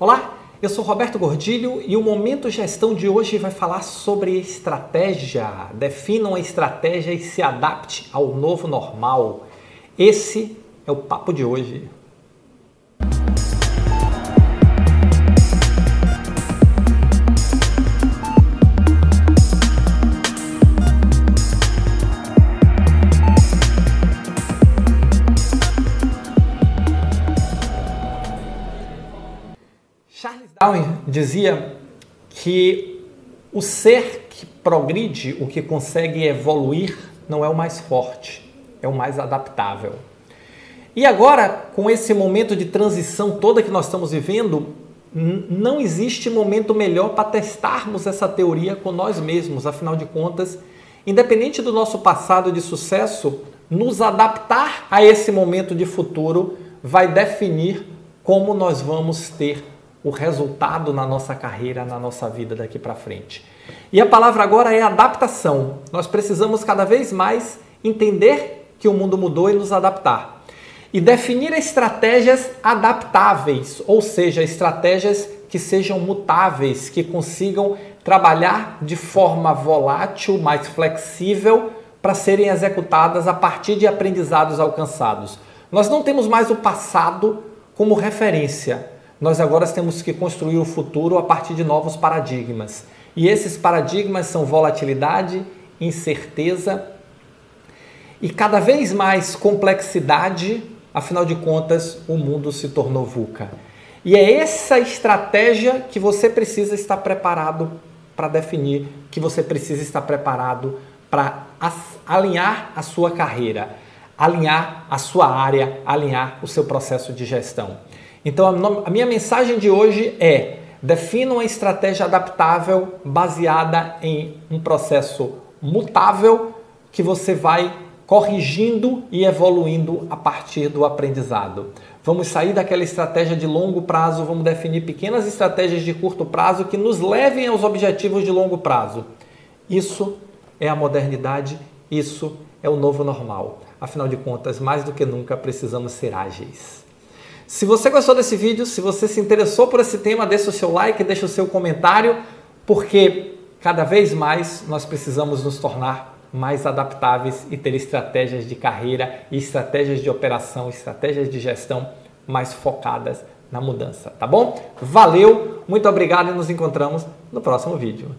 Olá, eu sou Roberto Gordilho e o Momento Gestão de hoje vai falar sobre estratégia. Defina uma estratégia e se adapte ao novo normal. Esse é o papo de hoje. Darwin dizia que o ser que progride, o que consegue evoluir, não é o mais forte, é o mais adaptável. E agora, com esse momento de transição toda que nós estamos vivendo, não existe momento melhor para testarmos essa teoria com nós mesmos. Afinal de contas, independente do nosso passado de sucesso, nos adaptar a esse momento de futuro vai definir como nós vamos ter o resultado na nossa carreira, na nossa vida daqui para frente. E a palavra agora é adaptação. Nós precisamos cada vez mais entender que o mundo mudou e nos adaptar. E definir estratégias adaptáveis, ou seja, estratégias que sejam mutáveis, que consigam trabalhar de forma volátil, mais flexível, para serem executadas a partir de aprendizados alcançados. Nós não temos mais o passado como referência nós agora temos que construir o futuro a partir de novos paradigmas. E esses paradigmas são volatilidade, incerteza e cada vez mais complexidade, afinal de contas, o mundo se tornou VUCA. E é essa estratégia que você precisa estar preparado para definir, que você precisa estar preparado para alinhar a sua carreira, alinhar a sua área, alinhar o seu processo de gestão. Então, a minha mensagem de hoje é: defina uma estratégia adaptável baseada em um processo mutável que você vai corrigindo e evoluindo a partir do aprendizado. Vamos sair daquela estratégia de longo prazo, vamos definir pequenas estratégias de curto prazo que nos levem aos objetivos de longo prazo. Isso é a modernidade, isso é o novo normal. Afinal de contas, mais do que nunca precisamos ser ágeis. Se você gostou desse vídeo, se você se interessou por esse tema, deixa o seu like, deixa o seu comentário, porque cada vez mais nós precisamos nos tornar mais adaptáveis e ter estratégias de carreira estratégias de operação, estratégias de gestão mais focadas na mudança, tá bom? Valeu, muito obrigado e nos encontramos no próximo vídeo.